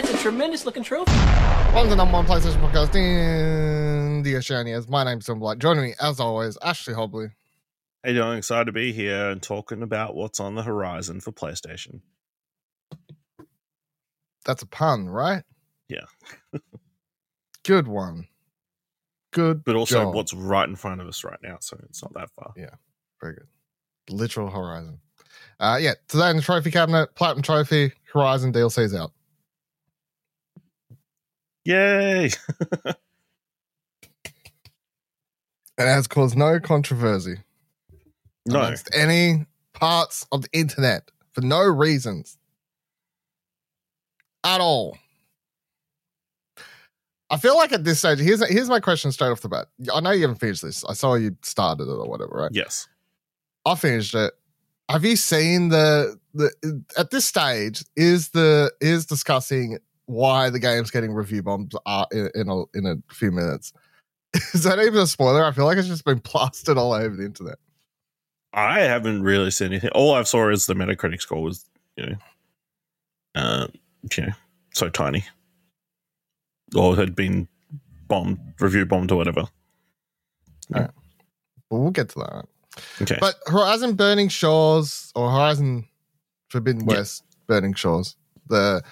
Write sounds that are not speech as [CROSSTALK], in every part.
that's a tremendous looking trophy. Welcome to the number one PlayStation podcast in the Oceanias. My name's Tim Black. Joining me, as always, Ashley Hobley. Hey, doing? Excited to be here and talking about what's on the horizon for PlayStation. That's a pun, right? Yeah. [LAUGHS] Good one. Good. But also job. what's right in front of us right now, so it's not that far. Yeah. Very good. Literal Horizon. Uh, yeah, today in the trophy cabinet, Platinum Trophy, Horizon DLC's out. Yay! [LAUGHS] It has caused no controversy no. amongst any parts of the internet for no reasons at all. I feel like at this stage, here's here's my question straight off the bat. I know you haven't finished this. I saw you started it or whatever, right? Yes. I finished it. Have you seen the the at this stage is the is discussing why the game's getting review bombed uh, in in a, in a few minutes? [LAUGHS] Is that even a spoiler? I feel like it's just been plastered all over the internet. I haven't really seen anything. All I've saw is the Metacritic score was, you know, uh, you know, so tiny. Or had been bombed, review bombed or whatever. Right, But we'll get to that. Okay. But Horizon Burning Shores or Horizon Forbidden Yeah. West Burning Shores, the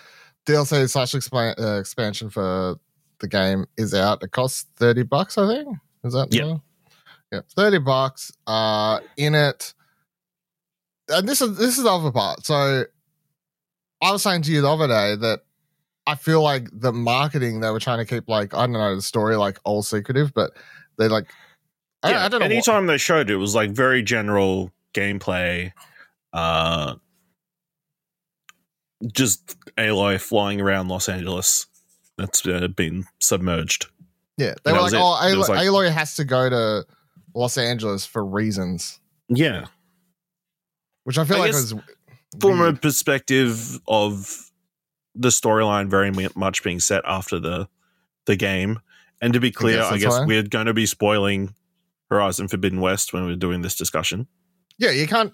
DLC slash expa- uh, expansion for the game is out. It costs thirty bucks, I think. Is that Yeah. Yeah, thirty bucks. Uh, in it, and this is this is the other part. So, I was saying to you the other day that I feel like the marketing they were trying to keep like I don't know the story like all secretive, but they like. I, yeah, I don't know. what- anytime they showed it, it was like very general gameplay. Uh, just Aloy flying around Los Angeles that's uh, been submerged. Yeah, they And were like, it. "Oh, Aloy, like- Aloy has to go to Los Angeles for reasons," Yeah. which I feel I like was From a perspective of the storyline very much being set after the the game. And to be clear, guess I guess, we're going to be spoiling Horizon Forbidden West when we're doing this discussion. yeah. You can't,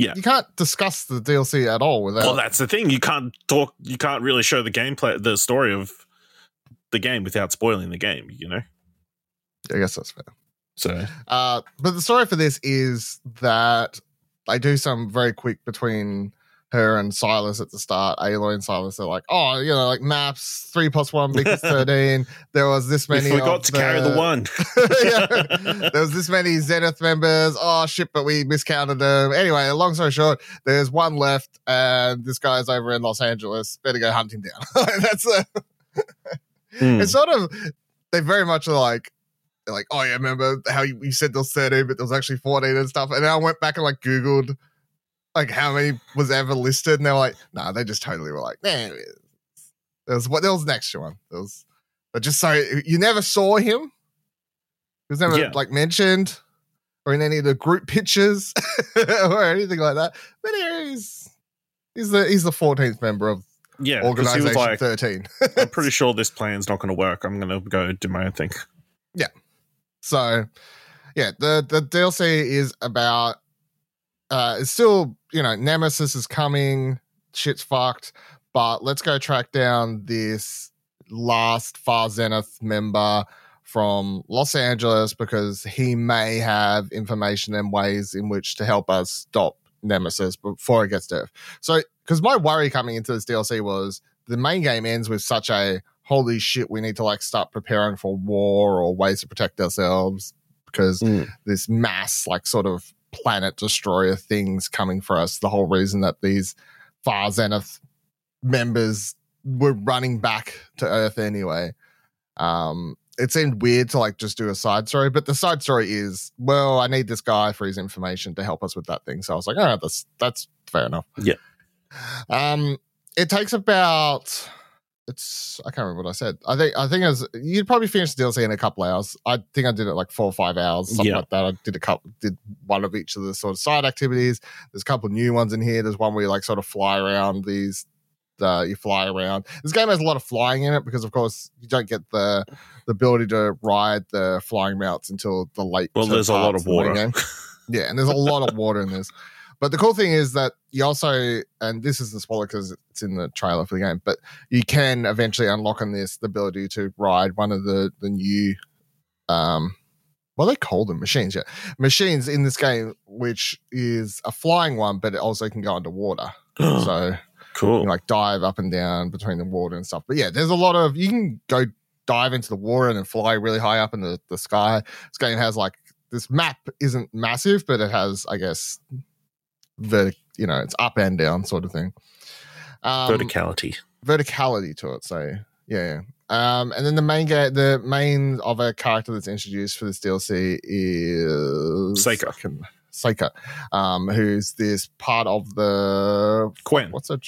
Yeah. you can't discuss the DLC at all without. Well, that's the thing. You can't talk. You can't really show the gameplay, the story of the game without spoiling the game. You know. I guess that's fair. So Uh, but the story for this is that they do some very quick between her and Sylens at the start. Aloy and Sylens are like, "Oh, you know, like maps three plus one [LAUGHS] equals thirteen. There was this many. we forgot to carry the one. [LAUGHS] yeah. There was this many Zenith members. Oh shit, but we miscounted them. Anyway, long story short, there's one left, and this guy's over in Los Angeles. Better go hunt him down. [LAUGHS] That's a, Hmm. it's sort of they very much are like they're like, oh yeah, remember how you, you said there was 13, but there was actually 14 and stuff. And then I went back and like Googled like how many was ever listed, and they were like, nah, they just totally were like, nah, there was what there was an extra one. There was but just so you never saw him. He was never Yeah. like mentioned or in any of the group pictures [LAUGHS] or anything like that. But he's he's the he's the 14th member of yeah, Organization like, 13. I'm [LAUGHS] pretty sure this plan's not going to work. I'm going to go do my own thing. Yeah. So, yeah, the the DLC is about. Uh, it's still you know Nemesis is coming, shit's fucked, but let's go track down this last Far Zenith member from Los Angeles because he may have information and ways in which to help us stop Nemesis before it gets to Earth. So, because my worry coming into this DLC was the main game ends with such a holy shit, we need to like start preparing for war or ways to protect ourselves because Mm. this mass like sort of planet destroyer things coming for us. The whole reason that these Far Zenith members were running back to Earth anyway. Um, it seemed weird to like just do a side story, but the side story is, well, I need this guy for his information to help us with that thing. So I was like, oh, that's that's fair enough. Yeah. Um, it takes about it's I can't remember what I said. I think I think it was you'd probably finish the DLC in a couple hours. I think I did it like four or five hours, something Yeah. like that. I did a couple, did one of each of the sort of side activities. There's a couple new ones in here. There's one where you like sort of fly around these. Uh, you fly around. This game has a lot of flying in it because, of course, you don't get the the ability to ride the flying mounts until the late. Well, there's a lot of water. [LAUGHS] Yeah, and there's a lot of water in this. But the cool thing is that you also, and this is the spoiler because it's in the trailer for the game, but you can eventually unlock on this the ability to ride one of the the new, um, what they call them machines, yeah, machines in this game, which is a flying one, but it also can go underwater. [GASPS] so cool. you can, like dive up and down between the water and stuff. But yeah, there's a lot of you can go dive into the water and then fly really high up in the, the sky. This game has like this map isn't massive, but it has, I guess, the you know, it's up and down sort of thing. Um, Verticality. verticality to it. So yeah, yeah. Um, and then the main ga- the main of a character that's introduced for this DLC is Seyka. Can- Seyka, um, who's this part of the Quen, what's it?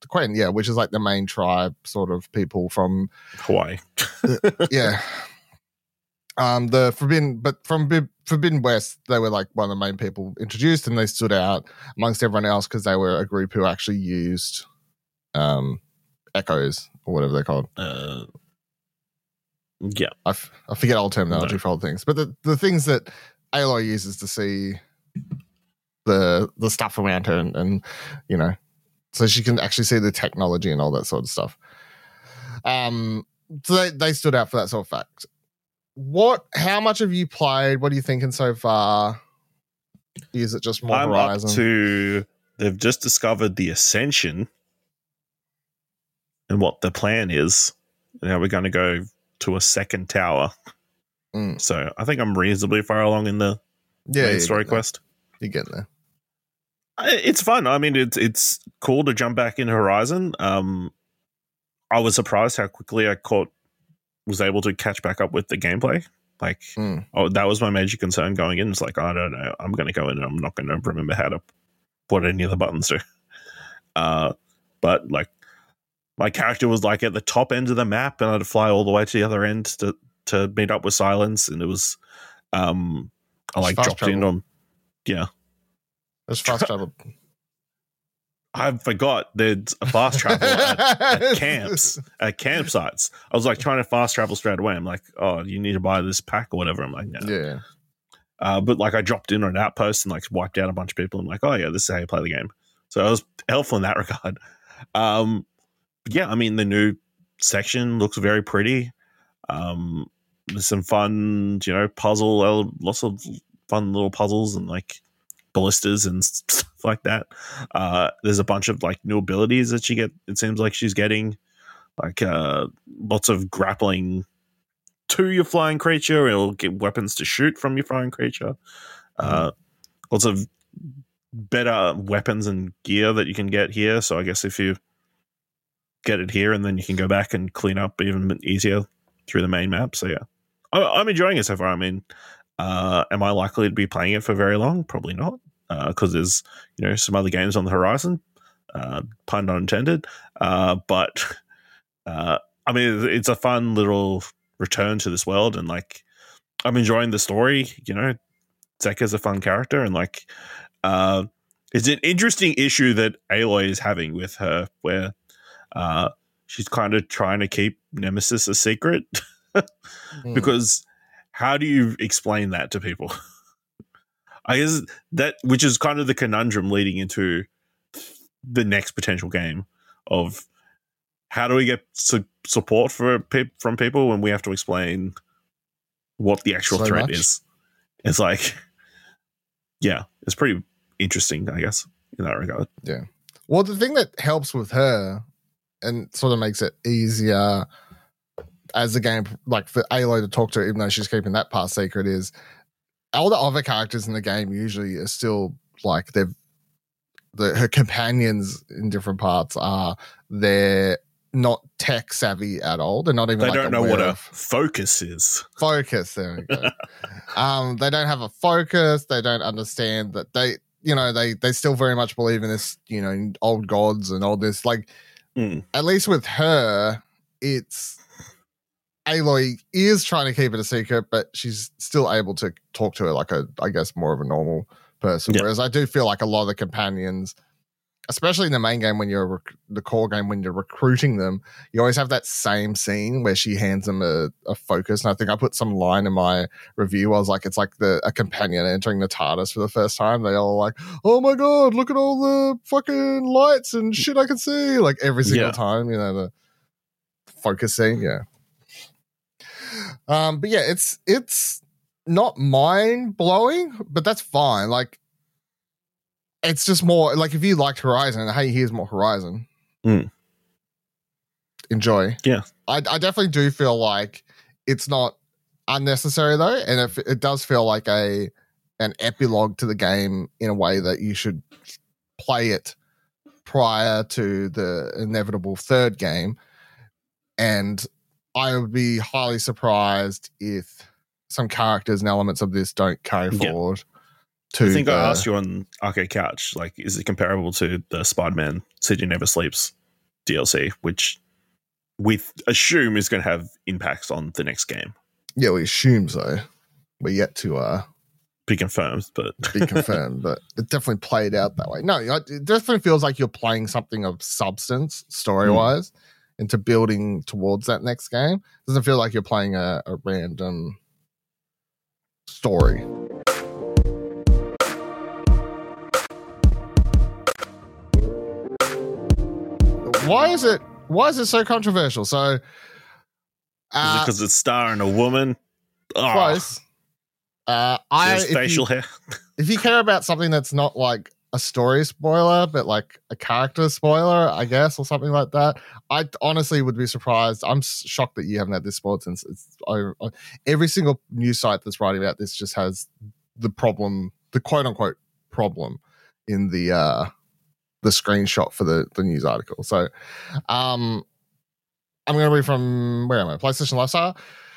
The Quen, yeah, which is like the main tribe sort of people from Hawaii. [LAUGHS] yeah. Um, the Forbidden, but from Bi- Forbidden West, they were like one of the main people introduced, and they stood out amongst everyone else because they were a group who actually used um, echoes or whatever they're called. Uh, yeah. I, f- I forget old terminology No. for old things, but the, the things that Aloy uses to see the the stuff around her, and, and you know, so she can actually see the technology and all that sort of stuff. Um, so they they stood out for that sort of fact. What? How much have you played? What are you thinking so far? Is it just more I'm Horizon? up to. They've just discovered the Ascension and what the plan is. Now we're going to go to a second tower. Mm. So I think I'm reasonably far along in the yeah, main story quest. You're getting there. It's fun. I mean, it's it's cool to jump back in Horizon. Um, I was surprised how quickly I caught was able to catch back up with the gameplay. Like, Mm. oh, that was my major concern going in. It's like I don't know. I'm going to go in and I'm not going to remember how to what any of the buttons do. [LAUGHS] Uh, but like my character was like at the top end of the map, and I had to fly all the way to the other end to to meet up with Sylens, and it was um, I like dropped in on. Yeah, There's fast [LAUGHS] travel. I forgot there's a fast travel at, at [LAUGHS] camps at campsites. I was like trying to fast travel straight away. I'm like, oh, you need to buy this pack or whatever. I'm like, no. Yeah. Uh, but like I dropped in on an outpost and like wiped out a bunch of people. I'm like, oh yeah, this is how you play the game. So I was helpful in that [LAUGHS] regard. Um, yeah, I mean the new section looks very pretty. Um, there's some fun, you know, puzzle, lots of fun little puzzles and like ballistas and stuff like that. Uh, there's a bunch of like new abilities that she get. It seems like she's getting like uh, lots of grappling to your flying creature. It'll get weapons to shoot from your flying creature. Uh, lots of better weapons and gear that you can get here. So I guess if you get it here and then you can go back and clean up even easier through the main map. So yeah, I, I'm enjoying it so far. I mean, uh, am I likely to be playing it for very long? Probably not, because there's you know some other games on the horizon. Uh, pun not intended. Uh, but uh, I mean, it's a fun little return to this world, and like I'm enjoying the story. You know, Seyka's a fun character, and like uh, it's an interesting issue that Aloy is having with her, where uh, she's kind of trying to keep Nemesis a secret [LAUGHS] Mm. because how do you explain that to people? [LAUGHS] I guess that which is kind of the conundrum leading into the next potential game of how do we get su- support for pe- from people when we have to explain what the actual So threat much. is. It's like, yeah, it's pretty interesting, I guess, in that regard. Yeah. Well, the thing that helps with her and sort of makes it easier as the game, like for Aloy to talk to, her, even though she's keeping that part secret, is all the other characters in the game usually are still like they've the her companions in different parts are they're not tech savvy at all. They're not even. They like, don't know what a focus is. focus. There we go. [LAUGHS] um, they don't have a focus. They don't understand that they, you know, they they still very much believe in this, you know, old gods and all this. Like, Mm. at least with her, it's Aloy is trying to keep it a secret, but she's still able to talk to her like a, I guess, more of a normal person. Yeah. Whereas I do feel like a lot of the companions especially in the main game when you're rec- the core game when you're recruiting them, you always have that same scene where she hands them a, a focus. And I think I put some line in my review. I was like, it's like the a companion entering the TARDIS for the first time. They all like, oh my god, look at all the fucking lights and shit I can see. Like every single Yeah. time, you know the focusing. Yeah. Um, but yeah, it's it's not mind blowing, but that's fine. Like, it's just more like if you liked Horizon, hey, here's more Horizon. Mm. Enjoy. Yeah. I, I definitely do feel like it's not unnecessary though, and if it does feel like a an epilogue to the game in a way that you should play it prior to the inevitable third game. And I would be highly surprised if some characters and elements of this don't carry Yeah. forward. To I think the, I asked you on Arcade Couch, like, is it comparable to the Spider Man City Never Sleeps DLC, which we assume is going to have impacts on the next game? Yeah, we assume so. We're yet to uh, Be confirmed, but [LAUGHS] be confirmed, but it definitely played out that way. No, it definitely feels like you're playing something of substance story wise into building towards that next game. doesn't feel like you're playing a, a random story. Why is it? Why is it so controversial? So, uh, it because it's starring a woman. Oh, close. Uh, I if you- facial hair. [LAUGHS] if you care about something that's not like a story spoiler, but like a character spoiler, I guess, or something like that, I honestly would be surprised. I'm shocked that you haven't had this spoiled since it's over. Every single news site that's writing about this just has the problem, the quote unquote problem in the uh the screenshot for the the news article. So, um, I'm going to read from where am I? PlayStation Lifestyle.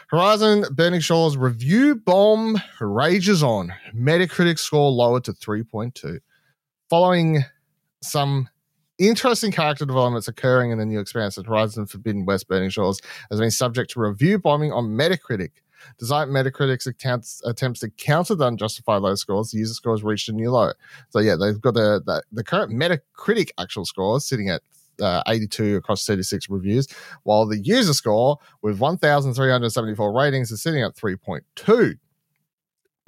Horizon Burning Shores review bomb rages on. Metacritic score lowered to 3.2. Following some interesting character developments occurring in the new experience at Horizon Forbidden West Burning Shores has been subject to review bombing on Metacritic. Despite Metacritic's attempts, attempts to counter the unjustified low scores, the user scores reached a new low. So yeah, they've got the the, the current Metacritic actual score sitting at uh, 82 across 36 reviews, while the user score with 1,374 ratings is sitting at 3.2.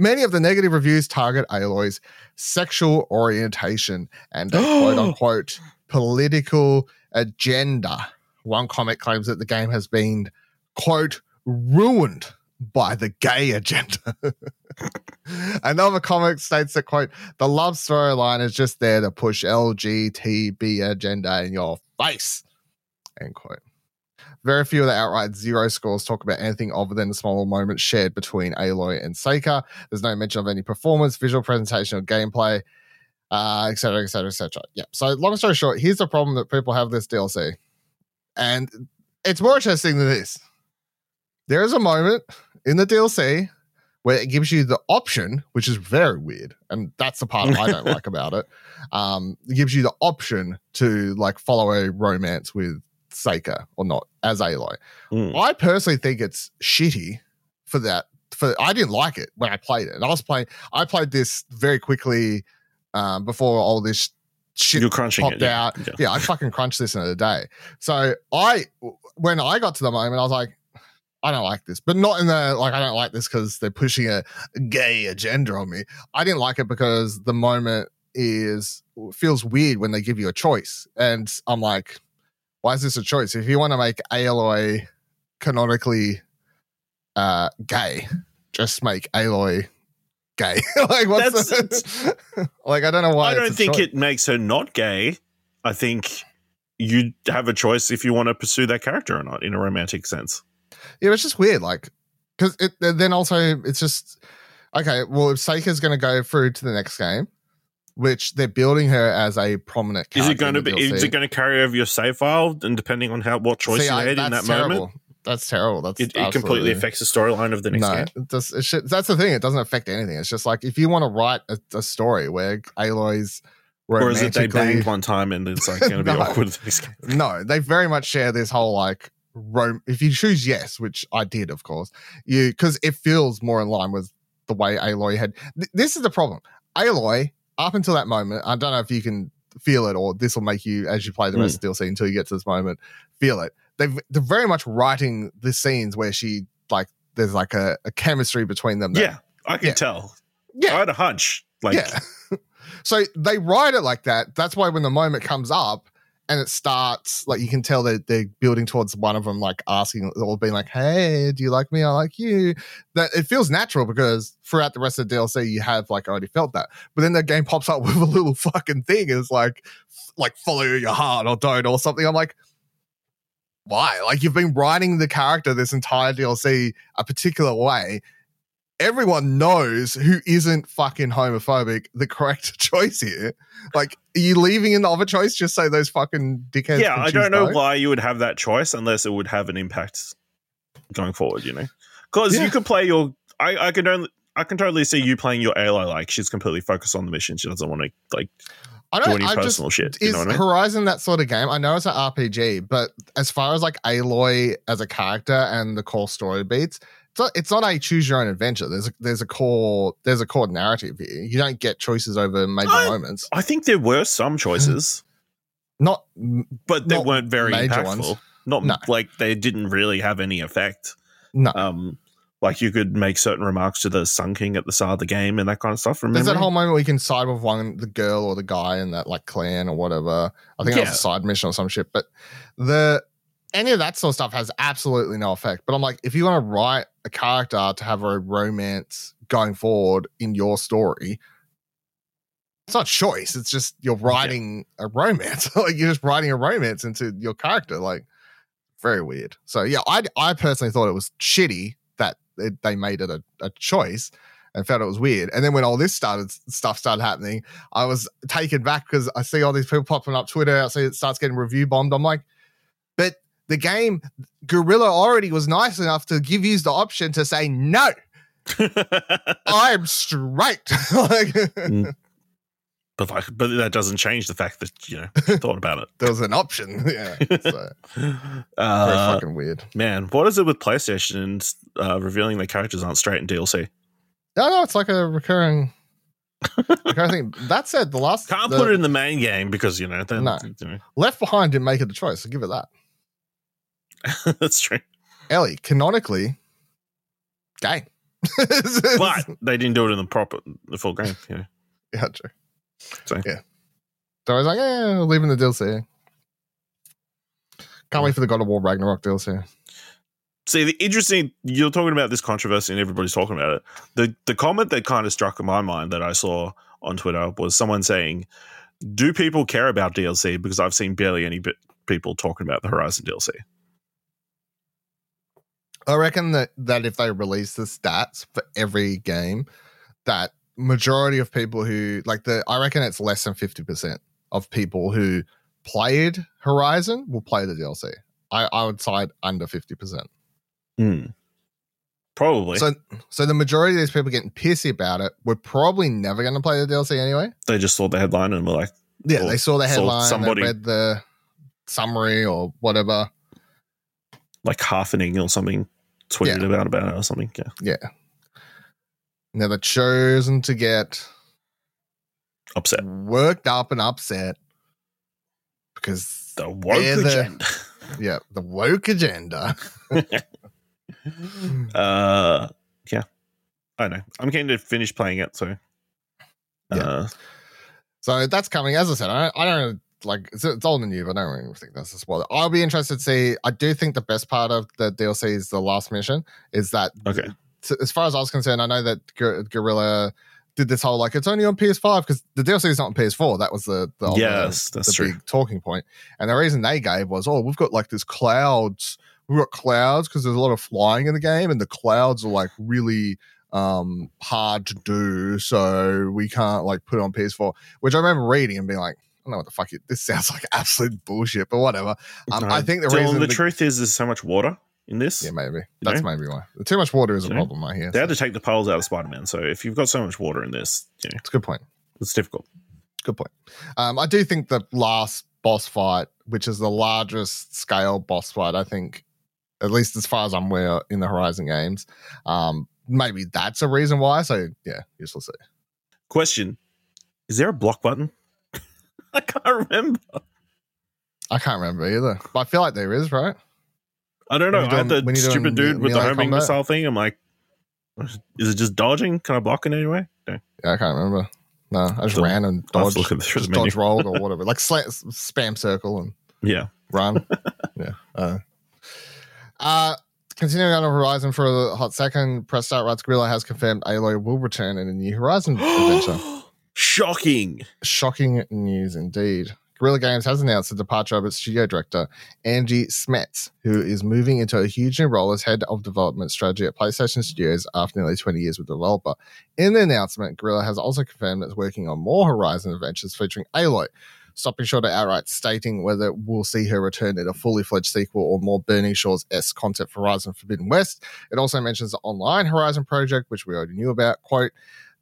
Many of the negative reviews target Aloy's sexual orientation and a quote unquote [GASPS] political agenda. One comic claims that the game has been, quote, ruined by the gay agenda. [LAUGHS] Another comic states that, quote, the love storyline is just there to push LGTB agenda in your face, end quote. Very few of the outright zero scores talk about anything other than the small moments shared between Aloy and Seyka. There's no mention of any performance, visual presentation, or gameplay, etc., etc., cetera, et cetera, et cetera. Yeah. So, long story short, here's the problem that people have with this DLC. And it's more interesting than this. There is a moment in the DLC where it gives you the option, which is very weird. And that's the part I don't [LAUGHS] like about it. Um, it gives you the option to like follow a romance with Seyka or not as Aloy. Mm. I personally think it's shitty for that. For I didn't like it when I played it. And I was playing I played this very quickly um, before all this shit You're crunching popped it. Yeah. out. Yeah. Yeah, I fucking crunched this in a day. So I, when I got to the moment, I was like, I don't like this, but not in the like I don't like this because they're pushing a gay agenda on me. I didn't like it because the moment is feels weird when they give you a choice, and I'm like, why is this a choice? If you want to make Aloy canonically uh, gay, just make Aloy gay. [LAUGHS] like what's the, [LAUGHS] like I don't know why. I don't think choice. it makes her not gay. I think you have a choice if you want to pursue that character or not in a romantic sense. Yeah, it's just weird, like because then also it's just okay. Well, if Seyka's going to go through to the next game, which they're building her as a prominent. Is it going to be? DLC. Is it going to carry over your save file? And depending on how what choice See, you I- made in that that's moment. That's terrible. That's it, it completely affects the storyline of the next no, game. it does, it should, that's the thing. It doesn't affect anything. It's just like if you want to write a, a story where Aloy's Or is it they banged one time and it's like going to be [LAUGHS] No. awkward the next game? no, they very much share this whole like rom- if you choose yes, which I did, of course, you because it feels more in line with the way Aloy had. Th- this is the problem. Aloy, up until that moment, I don't know if you can feel it, or this will make you as you play the Mm. rest of the DLC until you get to this moment, feel it. They've they're very much writing the scenes where she like there's like a, a chemistry between them. that- Yeah, I can Yeah. tell. yeah, I had a hunch. Like, yeah. [LAUGHS] so they write it like that. That's why when the moment comes up and it starts, like you can tell that they're building towards one of them, like asking or being like, "Hey, do you like me? I like you." That it feels natural because throughout the rest of the DLC, you have like already felt that. But then the game pops up [LAUGHS] with a little fucking thing. It's like, like follow your heart or don't or something. I'm like. Why? Like you've been writing the character this entire DLC a particular way, everyone knows who isn't fucking homophobic the correct [LAUGHS] choice here. Like, are you leaving in the other choice just so those fucking dickheads? yeah, I don't know no? why you would have that choice unless it would have an impact going forward. You know, because Yeah. you could play your. I I can only. I can totally see you playing your Aloy like she's completely focused on the mission. She doesn't want to like I do don't. any I just personal shit. You is know what I mean? Horizon that sort of game? I know it's an RPG, but as far as like Aloy as a character and the core story beats, it's not, it's not a choose your own adventure. There's a, there's a core there's a core narrative here. You don't get choices over major I- moments. I think there were some choices, [LAUGHS] Not but they Not weren't very major impactful. ones. Not No. like they didn't really have any effect. no. Um, like you could make certain remarks to the Sun King at the start of the game and that kind of stuff. Remember? There's that whole moment where you can side with one, the girl or the guy in that like clan or whatever. I think that was a side mission or some shit. But the any of that sort of stuff has absolutely no effect. But I'm like, if you want to write a character to have a romance going forward in your story, it's not choice. It's just you're writing a romance. [LAUGHS] like you're just writing a romance into your character. Like very weird. So yeah, I I personally thought it was shitty that it, they made it a, a choice and felt it was weird. And then when all this started stuff started happening, I was taken back because I see all these people popping up Twitter. I see it starts getting review bombed. I'm like, but the game Guerrilla already was nice enough to give you the option to say no. [LAUGHS] I'm straight. [LAUGHS] like, but like, but that doesn't change the fact that you know you [LAUGHS] thought about it. there was an option. Yeah. So very Uh, fucking weird. man, what is it with PlayStation and uh, revealing their characters aren't straight in DLC? No, no, it's like a recurring. recurring thing. That said, the last Can't the put it in the main game because you know then No. you know, Left Behind didn't make it a choice. I'll give it that. [LAUGHS] that's true. Ellie, canonically, gay. [LAUGHS] But they didn't do it in the proper the full game. You know. yeah, true. So- yeah. So I was like, yeah, leaving the DLC. Can't wait for the God of War Ragnarok DLC. See, the interesting you're talking about this controversy and everybody's talking about it. The the comment that kind of struck in my mind that I saw on Twitter was someone saying, "Do people care about DLC?" Because I've seen barely any bit people talking about the Horizon DLC. I reckon that that if they release the stats for every game, that majority of people who like the I reckon it's less than fifty percent of people who played Horizon will play the DLC. I, I would side under fifty percent. Hmm. Probably. So so the majority of these people getting pissy about it were probably never going to play the DLC anyway. they just saw the headline and were like, Yeah, they saw the saw headline, somebody- they read the summary or whatever. Like halfening or something, tweeted Yeah. about about it or something. Yeah. Yeah. Now they're chosen to get Upset. worked up and upset because The woke the- agenda. [LAUGHS] yeah, the woke agenda. [LAUGHS] [LAUGHS] uh, yeah. I know. I'm keen to finish playing it. So, Yeah. uh, So that's coming. As I said, I, I don't like it's, it's old and new, but I don't really think that's a spoiler. I'll be interested to see. I do think the best part of the DLC is the last mission. Is that Okay. t- as far as I was concerned, I know that Gor- Guerrilla did this whole like it's only on PS5 because the DLC is not on PS4. That was the the, Yes, the, that's the true. big talking point. And the reason they gave was, oh, we've got like this clouds. We've got clouds because there's a lot of flying in the game, and the clouds are like really um hard to do, so we can't like put it on PS4. Which I remember reading and being like, I don't know what the fuck. It, this sounds like absolute bullshit, but whatever. Um, I think the Dylan, reason the the- truth is there's so much water in this. yeah, maybe that's know? maybe why. Too much water is a know? problem. I hear. They so had to take the poles out of Spider Man. So if you've got so much water in this, you know, It's a good point. it's difficult. Good point. Um, I do think the last boss fight, which is the largest scale boss fight, I think, at least as far as I'm aware in the Horizon games, um, maybe that's a reason why. So yeah, you see. Question Is there a block button? [LAUGHS] I can't remember. I can't remember either, but I feel like there is, right? I don't know. I had the stupid doing dude with the homing combat? missile thing. I'm like, is it just dodging? Can I block in any way? No. Yeah, I can't remember. No, I just So, ran and dodged, looking through the just dodge rolled or [LAUGHS] whatever, like sla- spam circle and Yeah. run. [LAUGHS] yeah. Uh, uh, continuing on Horizon for a hot second, press start writes Guerrilla has confirmed Aloy will return in a new Horizon [GASPS] adventure. Shocking. Shocking news indeed. Guerrilla Games has announced the departure of its studio director, Angie Smets, who is moving into a huge new role as head of development strategy at PlayStation Studios after nearly 20 years with the developer. In the announcement, Guerrilla has also confirmed it's working on more Horizon adventures featuring Aloy, stopping short of outright stating whether we'll see her return in a fully fledged sequel or more Burning Shores S content for Horizon Forbidden West. It also mentions the online Horizon project, which we already knew about. Quote,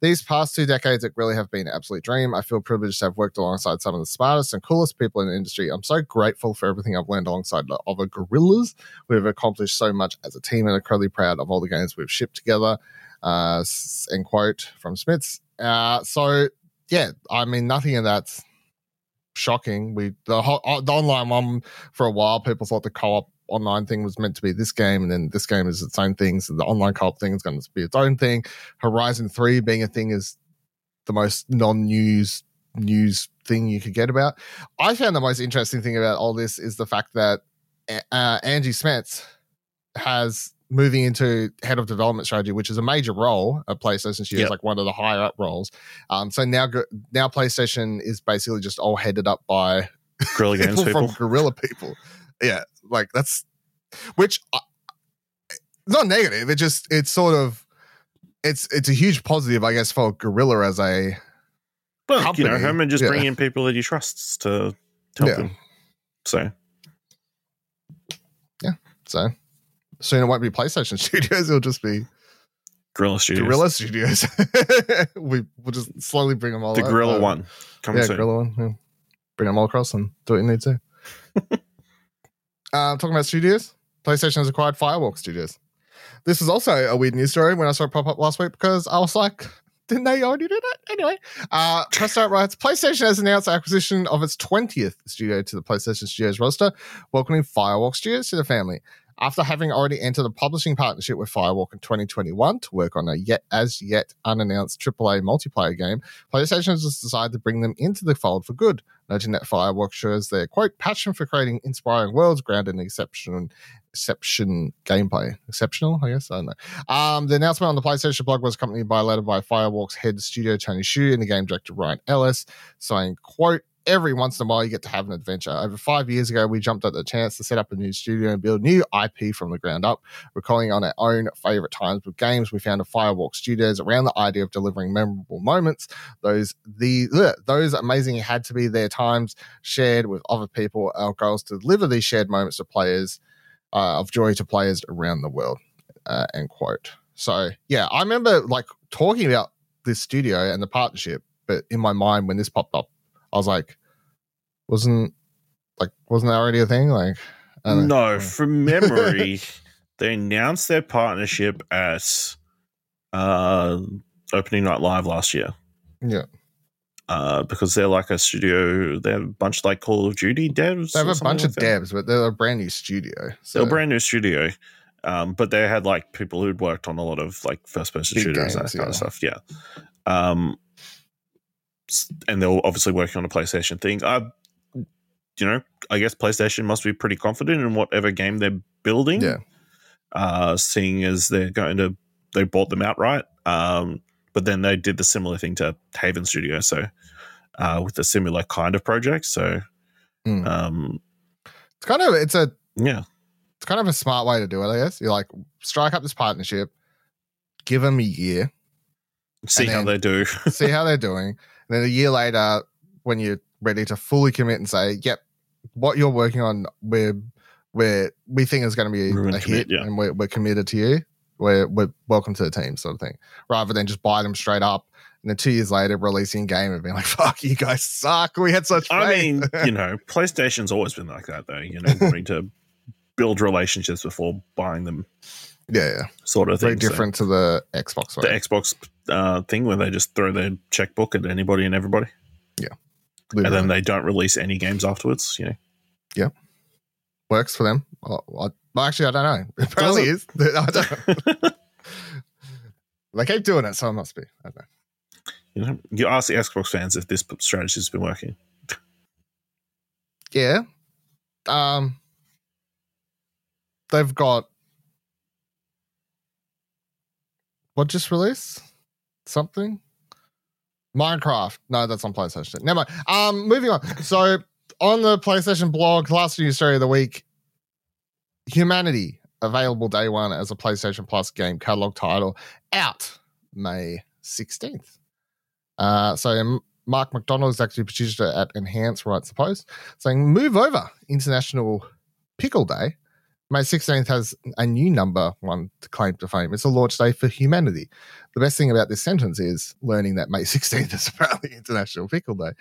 these past two decades at really have been an absolute dream. I feel privileged to have worked alongside some of the smartest and coolest people in the industry. I'm so grateful for everything I've learned alongside the other gorillas. We've accomplished so much as a team and are incredibly proud of all the games we've shipped together. Uh, end quote from Smets. Uh, so yeah, I mean, nothing in that's shocking. We the, ho- uh, the online one for a while, people thought the co-op online thing was meant to be this game, and then this game is its own thing. So the online co-op thing is going to be its own thing. Horizon Three being a thing is the most non-news news thing you could get about. I found the most interesting thing about all this is the fact that uh, Angie Smets has moving into head of development strategy, which is a major role at PlayStation. She is like one of the higher up roles. Um, so now, now PlayStation is basically just all headed up by Guerrilla Games people people. from Guerrilla people. Yeah, like that's which uh, not negative. It just it's sort of it's it's a huge positive, I guess, for Guerrilla as a Well, you know, company. Hermen just Yeah. bring in people that he trusts to, help Yeah. him. So Yeah. so soon it won't be PlayStation [LAUGHS] Studios. It'll just be Guerrilla Studios. Guerrilla Studios. [LAUGHS] we we'll just slowly bring them all. the. Guerrilla Uh, one. Coming yeah, soon. Guerrilla one. Yeah. Bring them all across and do what you need to. [LAUGHS] uh, talking about studios, PlayStation has acquired Firewalk Studios. This was also a weird news story when I saw it pop up last week because I was like, [LAUGHS] didn't they already do that? Anyway, uh, Press Start writes PlayStation has announced the acquisition of its 20th studio to the PlayStation Studios roster, welcoming Firewalk Studios to the family. After having already entered a publishing partnership with Firewalk in 2021 to work on a yet as yet unannounced AAA multiplayer game, PlayStation has just decided to bring them into the fold for good, noting that Firewalk shows their quote passion for creating inspiring worlds grounded in exceptional exception gameplay. Exceptional, I guess. I don't know. Um, the announcement on the PlayStation blog was accompanied by a letter by Firewalk's head studio Tony Hsu and the game director Ryan Ellis, saying, quote, Every once in a while, you get to have an adventure. Over five years ago, we jumped at the chance to set up a new studio and build new IP from the ground up. Recalling on our own favorite times with games, we found founded Firewalk Studios around the idea of delivering memorable moments. Those the those amazing had to be their times shared with other people. Our goal is to deliver these shared moments to players uh, of joy to players around the world. Uh, end quote. So yeah, I remember like talking about this studio and the partnership, but in my mind when this popped up, I was like, wasn't like wasn't that already a thing? Like. No, from memory, [LAUGHS] they announced their partnership at uh, opening night live last year. yeah, Uh, because they're like a studio, they have a bunch of like Call of Duty devs. they have a bunch like of that. devs, but they're a brand new studio. So They're a brand new studio, um, but they had like people who'd worked on a lot of like first person shooters and games, that kind of stuff. Yeah. Um, and they're obviously working on a PlayStation thing. I, you know, I guess PlayStation must be pretty confident in whatever game they're building. Yeah. Uh, seeing as they're going to, they bought them outright. Um, but then they did the similar thing to Haven Studio. So, uh, with a similar kind of project. So, Mm. um, it's kind of it's a yeah. it's kind of a smart way to do it. I guess you like strike up this partnership, give them a year, See how they do. [LAUGHS] see how they're doing. And then a year later, when you're ready to fully commit and say, "Yep, what you're working on, we're we're we think is going to be gonna a commit, hit, yeah. and we're, we're committed to you. We're we're welcome to the team, sort of thing." Rather than just buy them straight up, and then two years later releasing a game and being like, "Fuck, you guys suck. We had such." I mean, [LAUGHS] you know, PlayStation's always been like that, though. You know, wanting to build relationships before buying them, yeah, yeah, sort of very thing. So different to the Xbox the. Xbox uh, thing where they just throw their checkbook at anybody and everybody. Yeah. Live and then they don't release any games afterwards. You know, Yeah. works for them. Well, I- well, actually, I don't know. [LAUGHS] It probably is. [LAUGHS] I don't. [LAUGHS] they keep doing it, so it must be. I don't know. you know, you ask the Xbox fans if this strategy has been working. Yeah. Um. They've got what just released? Something? Minecraft. No, that's on PlayStation. Never mind. Um, moving on. So on the PlayStation blog, last news story of the week, Humanity available day one as a PlayStation Plus game catalog title out May 16th. Uh, so Mark MacDonald is actually producer at Enhance writes the post saying move over International Pickle Day. May 16th has a new number one to claim to fame. It's a launch day for humanity. The best thing about this sentence is learning that May [LAUGHS] 16th is apparently International Pickle Day.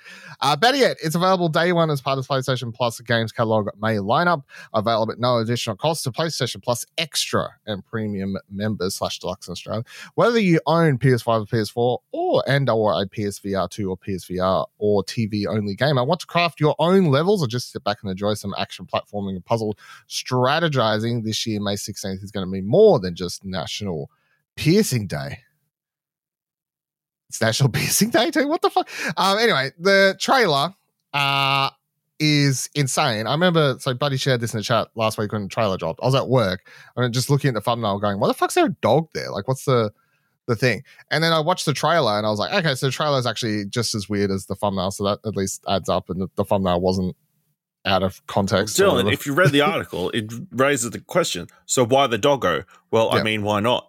Uh, better yet, it's available day one as part of PlayStation Plus games catalog May lineup, available at no additional cost to PlayStation Plus Extra and Premium members slash deluxe in Australia. Whether you own PS5 or PS4 or and or a PSVR 2 or PSVR or TV only gamer, want to craft your own levels or just sit back and enjoy some action platforming and puzzle strategizing this year, May 16th is going to be more than just National Piercing Day. It's National [LAUGHS] Piercing Day too. What the fuck? Um, anyway, the trailer uh, is insane. I remember, so Buddy shared this in the chat last week when the trailer dropped. I was at work and just looking at the thumbnail, going, "Why the fuck's there a dog there? Like, what's the the thing?" And then I watched the trailer and I was like, "Okay, so the trailer is actually just as weird as the thumbnail, so that at least adds up." And the, the thumbnail wasn't out of context. or Dylan, if you read the [LAUGHS] article, it raises the question. So why the doggo? Well, Yeah. I mean, why not?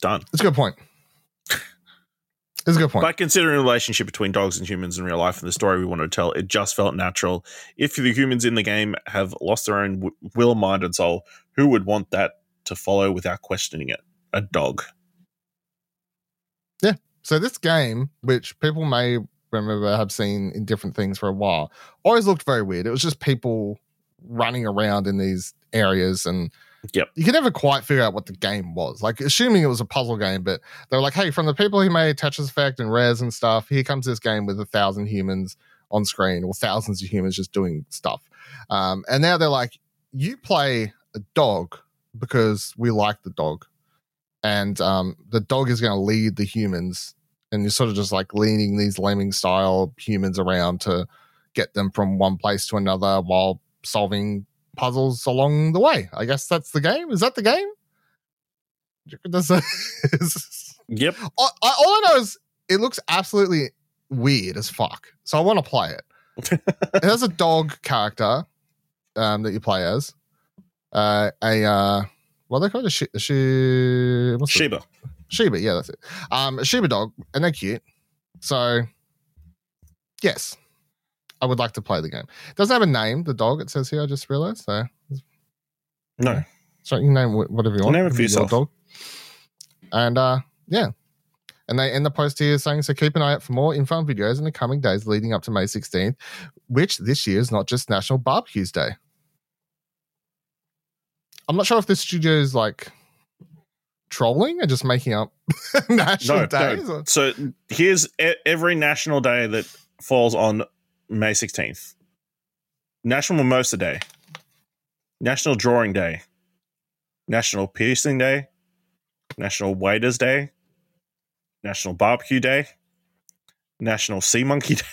Done. That's a good point. It's a good point. But considering the relationship between dogs and humans in real life and the story we want to tell, it just felt natural. If the humans in the game have lost their own w- will, mind, and soul, who would want that to follow without questioning it? A dog. Yeah. So this game, which people may remember have seen in different things for a while, always looked very weird. It was just people running around in these areas and Yep. you could never quite figure out what the game was. Like assuming it was a puzzle game, but they were like, hey, from the people who made Tetris Effect and Rez and stuff, here comes this game with a thousand humans on screen or thousands of humans just doing stuff. Um, and now they're like, you play a dog because we like the dog. And um, the dog is going to lead the humans. And you're sort of just like leading these lemming style humans around to get them from one place to another while solving puzzles along the way. I guess that's the game. Is that the game? [LAUGHS] Yep. I, I, all I know is it looks absolutely weird as fuck. So I want to play it. it has a [LAUGHS] dog character um, that you play as. Uh, a uh, what are they called? A, shi- a what's Sheba. Shiba, yeah, that's it. Um, a Shiba dog, and they're cute. So, yes, I would like to play the game. It doesn't have a name, the dog, it says here, I just realized. So, No. so you can name whatever you want. Name it for your yourself. Dog. And, uh, yeah. And they end the post here saying, so keep an eye out for more info and videos in the coming days leading up to May 16th, which this year is not just National Barbecues Day. I'm not sure if this studio is like trolling or just making up [LAUGHS] national No, days. no. So here's every national day that falls on May 16th National Mimosa Day, National Drawing Day, National Piercing Day, National Waiters Day, National Barbecue Day, National Sea Monkey [LAUGHS] Day,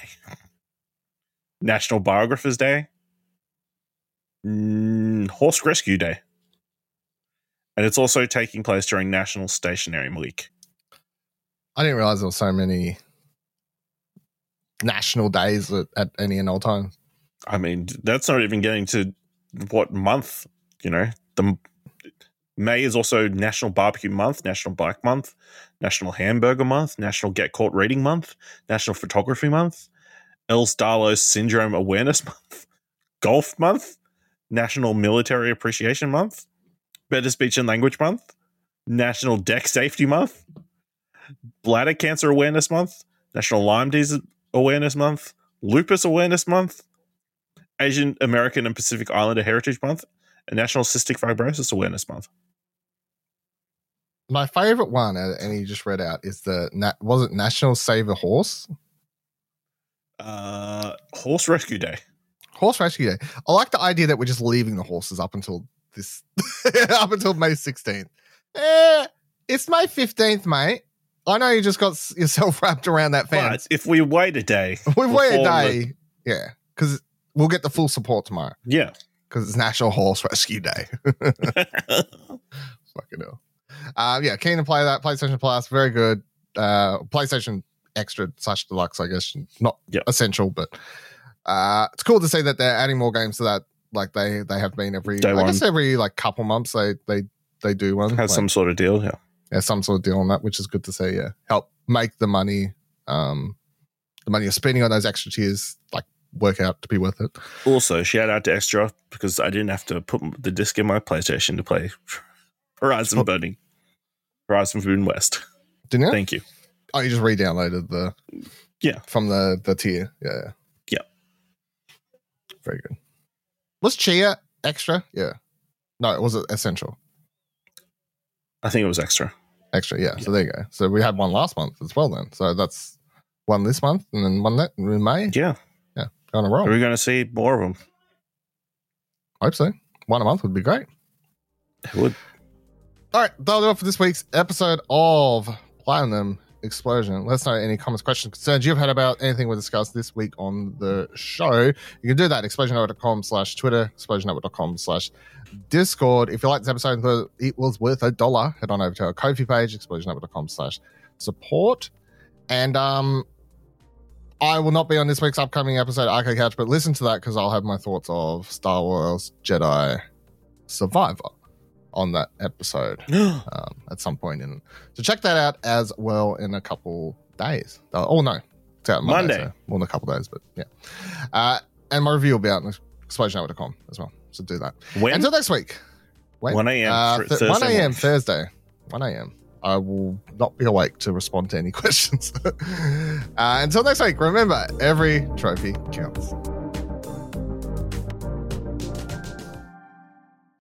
National Biographers Day, mm, Horse Rescue Day. And it's also taking place during National Stationery Week. I didn't realize there were so many national days at, at any and all times. I mean, that's not even getting to what month, you know. The May is also National Barbecue Month, National Bike Month, National Hamburger Month, National Get Caught Reading Month, National Photography Month, Ehlers-Danlos Syndrome Awareness [LAUGHS] Month, Golf Month, National Military Appreciation Month, Better Speech and Language Month, National Deck Safety Month, Bladder Cancer Awareness Month, National Lyme Disease Awareness Month, Lupus Awareness Month, Asian American and Pacific Islander Heritage Month, and National Cystic Fibrosis Awareness Month. My favorite one, uh, and you just read out, is the was it National Save a Horse? Uh, horse rescue day. Horse rescue day. I like the idea that we're just leaving the horses up until this, [LAUGHS] up until May 16th. Eh, it's May 15th, mate. I know you just got yourself [LAUGHS] wrapped around that fence. But if we wait a day, [LAUGHS] We've waited a day. yeah. Because we'll get the full support tomorrow yeah. because it's National Horse Rescue Day. [LAUGHS] Fucking hell. Um, yeah, keen to play that. PlayStation Plus, very good. Uh, PlayStation Extra slash Deluxe, I guess. Not Yep. essential, but uh, it's cool to see that they're adding more games to that. Like they they have been every, Day I guess every like couple months they they they do one. Has Like, some sort of deal. Yeah. Yeah, some sort of deal on that, which is good to see. Yeah, help make the money, um, the money you're spending on those extra tiers, like work out to be worth it. Also, shout out to Extra because I didn't have to put the disc in my PlayStation to play [LAUGHS] Horizon Oh. Burning, Horizon Forbidden West. Didn't you? Thank you. oh, you just re-downloaded the Yeah. from the the tier. Yeah, Yeah. very good. Was Tchia extra? Yeah, no, it was essential. I think it was Extra. Extra, yeah. So there you go. So we had one last month as well. Then, so that's one this month, and then one that in May. Yeah. Yeah. Going on a roll. Are we going to see more of them? I hope so. One a month would be great. It would. All right, that'll do it for this week's episode of Platinum Explosion. Let us know any comments, questions, concerns you've had about anything we discussed this week on the show. You can do that at explosionhour.com slash Twitter, explosionhour.com slash Discord. If you like this episode it was worth a dollar, head on over to our Ko-fi page, explosionhour.com slash support. And um, I will not be on this week's upcoming episode, Arco Couch, but listen to that because I'll have my thoughts of Star Wars Jedi Survivor on that episode [GASPS] um, at some point in. So check that out as well in a couple days. Uh, oh no, it's out Monday. Monday. So, well, in a couple days, but yeah. Uh, and my review will be out on explosionhour.com as well. So do that. when? Until next week. When? 1 a.m. Uh, th- th- Thursday 1 a.m. Thursday. 1 a.m. I will not be awake to respond to any [LAUGHS] questions. uh, until next week, remember every trophy counts.